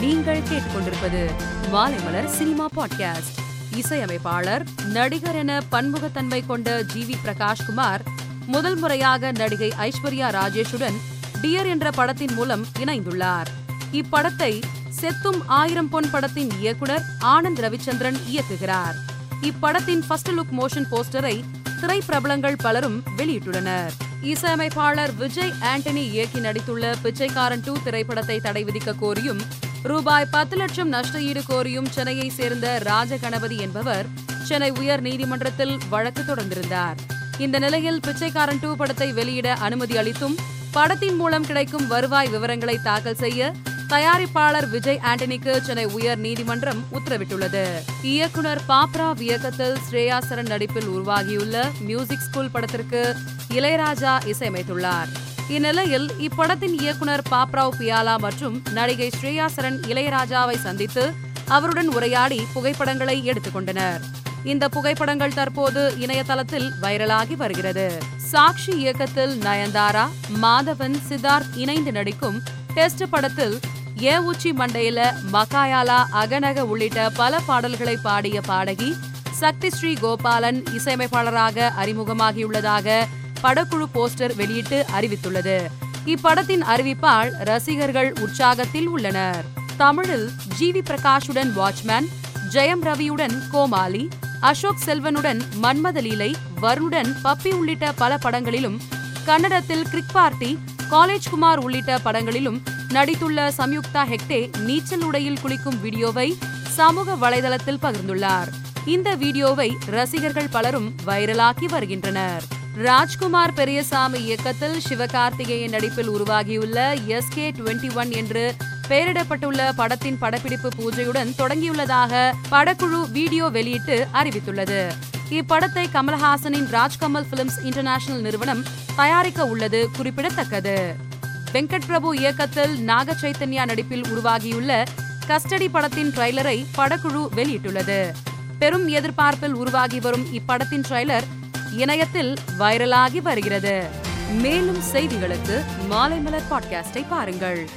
நீங்கள் கேட்டுக்கொண்டிருப்பது Maalaimalar cinema podcast. இசையமைப்பாளர் நடிகர் என பன்முகத்தன்மை கொண்ட ஜி வி பிரகாஷ்குமார் முதல் முறையாக நடிகை ஐஸ்வர்யா ராஜேஷுடன் டியர் என்ற படத்தின் மூலம் இணைந்துள்ளார். இப்படத்தை செத்தும் ஆயிரம் பொன் படத்தின் இயக்குனர் ஆனந்த் ரவிச்சந்திரன் இயக்குகிறார். இப்படத்தின் ஃபர்ஸ்ட் லுக் மோஷன் போஸ்டரை திரைப்பிரபலங்கள் பலரும் வெளியிட்டுள்ளனர். இசையமைப்பாளர் விஜய் ஆண்டனி இயக்கி நடித்துள்ள பிச்சைக்காரன் டூ திரைப்படத்தை தடை விதிக்க கோரியும் ரூபாய் பத்து லட்சம் நஷ்ட ஈடு கோரியும் சென்னையை சேர்ந்த ராஜகணபதி என்பவர் சென்னை உயர் நீதிமன்றத்தில் வழக்கு தொடர்ந்திருந்தார். இந்த நிலையில் பிச்சைக்காரன் டூ படத்தை வெளியிட அனுமதி அளித்தும் படத்தின் மூலம் கிடைக்கும் வருவாய் விவரங்களை தாக்கல் செய்ய தயாரிப்பாளர் விஜய் ஆண்டனிக்கு சென்னை உயர் நீதிமன்றம் உத்தரவிட்டுள்ளது. இயக்குனர் பாப்ரா இயக்கத்தில் ஸ்ரேயா சரண் நடிப்பில் உருவாகியுள்ள மியூசிக் ஸ்கூல் படத்திற்கு இளையராஜா இசையமைத்துள்ளார். இந்நிலையில் இப்படத்தின் இயக்குனர் பாப்ராவ் பியாலா மற்றும் நடிகை ஸ்ரேயா சரண் இளையராஜாவை சந்தித்து அவருடன் உரையாடி புகைப்படங்களை எடுத்துக்கொண்டனர் இந்த புகைப்படங்கள் தற்போது இணையதளத்தில் வைரலாகி வருகிறது. சாக்ஷி இயக்கத்தில் நயன்தாரா மாதவன் சித்தார்த் இணைந்து நடிக்கும் டெஸ்ட் படத்தில் ஏ உச்சி மண்டையில மகாயாலா அகநக உள்ளிட்ட பல பாடல்களை பாடிய பாடகி சக்தி ஸ்ரீ கோபாலன் இசையமைப்பாளராக அறிமுகமாகியுள்ளதாக படக்குழு போஸ்டர் வெளியிட்டு அறிவித்துள்ளது. இப்படத்தின் அறிவிப்பால் ரசிகர்கள் உற்சாகத்தில் உள்ளனர். தமிழில் ஜி வி பிரகாஷுடன் வாட்ச்மேன் ஜெயம் ரவியுடன் கோமாளி அசோக் செல்வனுடன் மன்மதலீலை வருணுடன் பப்பி உள்ளிட்ட பல படங்களிலும் கன்னடத்தில் கிரிக் பார்ட்டி காலேஜ் குமார் உள்ளிட்ட படங்களிலும் நடித்துள்ள சம்யுக்தா ஹெக்டே நீச்சல் உடையில் குளிக்கும் வீடியோவை சமூக வலைதளத்தில் பகிர்ந்துள்ளார். இந்த வீடியோவை ரசிகர்கள் பலரும் வைரலாக்கி வருகின்றனர். ராஜ்குமார் பெரியசாமி இயக்கத்தில் சிவகார்த்திகேயன் நடிப்பில் உருவாகியுள்ள எஸ் கே டுவெண்ட்டி ஒன் என்று பெயரிடப்பட்டுள்ள படத்தின் படப்பிடிப்பு பூஜையுடன் தொடங்கியுள்ளதாக படக்குழு வீடியோ வெளியிட்டு அறிவித்துள்ளது. இப்படத்தை கமல்ஹாசனின் ராஜ்கமல் பிலிம்ஸ் இன்டர்நேஷனல் நிறுவனம் தயாரிக்க உள்ளது குறிப்பிடத்தக்கது. வெங்கட் பிரபு இயக்கத்தில் நாக சைத்தன்யா நடிப்பில் உருவாகியுள்ள கஸ்டடி படத்தின் ட்ரைலரை படக்குழு வெளியிட்டுள்ளது. பெரும் எதிர்பார்ப்பில் உருவாகி வரும் இப்படத்தின் ட்ரைலர் இணையத்தில் வைரலாகி வருகிறது. மேலும் செய்திகளுக்கு மாலை மலர் பாட்காஸ்டை பாருங்கள்.